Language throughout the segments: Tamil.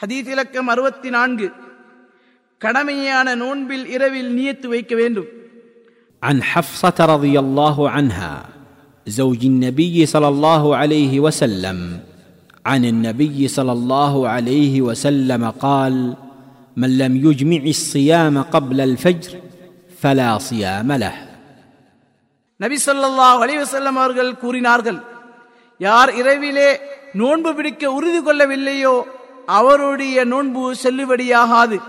ஹதீஸ் இலக்கம் அறுபத்தி நான்கு கடமையான நோன்பில் இரவில் நியத்து வைக்க வேண்டும் عن حفصه رضي الله عنها زوج النبي صلى الله عليه وسلم عن النبي صلى الله عليه وسلم قال من لم يجمع الصيام قبل الفجر فلا صيام له நபி ஸல்லல்லாஹு அலைஹி வஸல்லம் அவர்கள் கூறினார்கள் யார் இரவிலே நோன்பு பிடிக்க உறுதி கொள்ளவில்லையோ அவருடைய நோன்பு செல்லுபடியாகாது.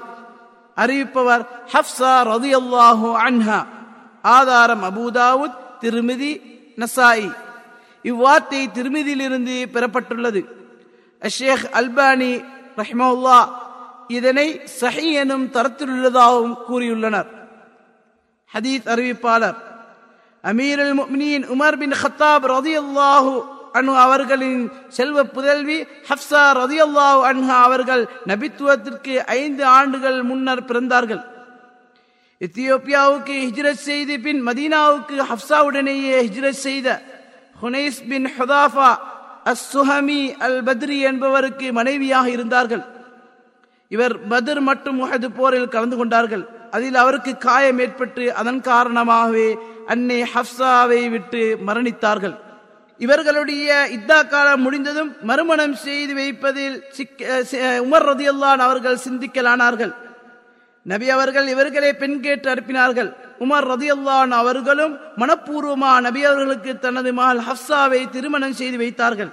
அறிவிப்பவர் ஹப்சா ரதியல்லாஹு அன்ஹா. ஆதாரம் அபூதாவுத் திருமிதி நசாயி. இவ்வார்த்தை திருமிதியிலிருந்து பெறப்பட்டுள்ளது. அஷேக் அல்பானி ரஹ்மவுல்லா இதனை சஹி எனும் தரத்திலுள்ளதாகவும் கூறியுள்ளனர். ஹதீத் அறிவிப்பாளர். அமீர் முஃமினீன் உமர் பின் ஹத்தாப் ரதியல்லாஹு அனு அவர்களின் செல்வ புதல்வி ஹப்சா ரதியுல்லா அன்ஹா அவர்கள் நபித்துவத்திற்கு ஐந்து ஆண்டுகள் முன்னர் பிறந்தார்கள். எத்தியோப்பியாவுக்கு ஹிஜ்ரத் செய்து பின் மதீனாவுக்கு ஹப்சாவுடனேயே ஹிஜ்ரத் செய்த ஹுனைஸ் பின் ஹதாஃபா அஸ் சுஹமி அல் பத்ரி என்பவருக்கு மனைவியாக இருந்தார்கள். இவர் பத்ர் மற்றும் முஹது போரில் கலந்து கொண்டார்கள். அதில் அவருக்கு காயம் ஏற்பட்டு அதன் காரணமாகவே அன்னை ஹப்சாவை விட்டு மரணித்தார்கள். இவர்களுடைய இத்தா காலம் முடிந்ததும் மறுமணம் செய்து வைப்பதில் சிக்க உமர் ரதியுல்லான் அவர்கள் சிந்திக்கலானார்கள். நபி அவர்கள் இவர்களை பெண் கேட்டு அனுப்பினார்கள். உமர் ரதியுல்லான் அவர்களும் மனப்பூர்வமா நபி அவர்களுக்கு தனது மகள் ஹப்சாவை திருமணம் செய்து வைத்தார்கள்.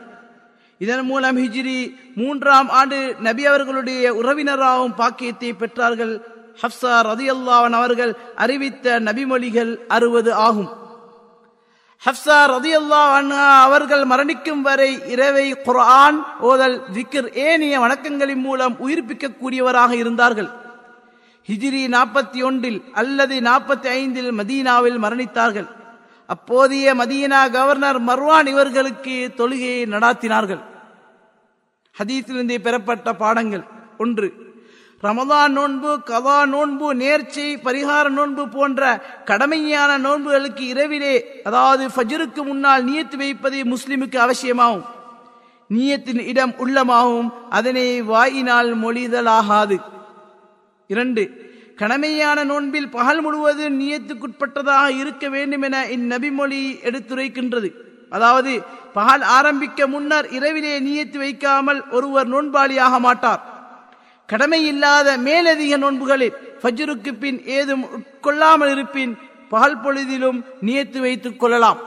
இதன் மூலம் ஹிஜ்ரி மூன்றாம் ஆண்டு நபி அவர்களுடைய உறவினராகவும் பாக்கியத்தை பெற்றார்கள். ஹப்சா ரதியுல்லான் அவர்கள் அறிவித்த நபிமொழிகள் அறுபது ஆகும். ஹப்சா ரதியல்லா அவர்கள் மரணிக்கும் வரை இரவை குர்ஆன் ஓதல் விக்கிர் ஏனைய வணக்கங்களின் மூலம் உயிர்ப்பிக்கக்கூடியவராக இருந்தார்கள். ஹிஜிரி நாற்பத்தி ஒன்றில் அல்லது நாற்பத்தி ஐந்தில் மதீனாவில் மரணித்தார்கள். அப்போதைய மதீனா கவர்னர் மர்வான் இவர்களுக்கு தொழுகையை நடாத்தினார்கள். ஹதீஸிலிருந்து பெறப்பட்ட பாடங்கள். ஒன்று ரமதான் நோன்பு கதா நோன்பு நேர்ச்சை பரிகார நோன்பு போன்ற கடமையான நோன்புகளுக்கு இரவிலே அதாவது ஃபஜ்ருக்கு முன்னால் நியத்து வைப்பது முஸ்லிமுக்கு அவசியமாகும். நீயத்தின் இடம் உள்ளமாகவும் அதனை வாயினால் மொழிதலாகாது. இரண்டு கடமையான நோன்பில் பகல் முழுவதும் நியத்துக்குட்பட்டதாக இருக்க வேண்டும் என இந்நபிமொழி எடுத்துரைக்கின்றது. அதாவது பகல் ஆரம்பிக்க முன்னர் இரவிலே நியத்து வைக்காமல் ஒருவர் நோன்பாளியாக மாட்டார். கடமையில்லாத மேலதிக நோன்புகளில் ஃபஜ்ருக்கு பின் ஏதும் உட்கொள்ளாமல் இருப்பின் பகல் பொழுதிலும் நியத்து வைத்துக் கொள்ளலாம்.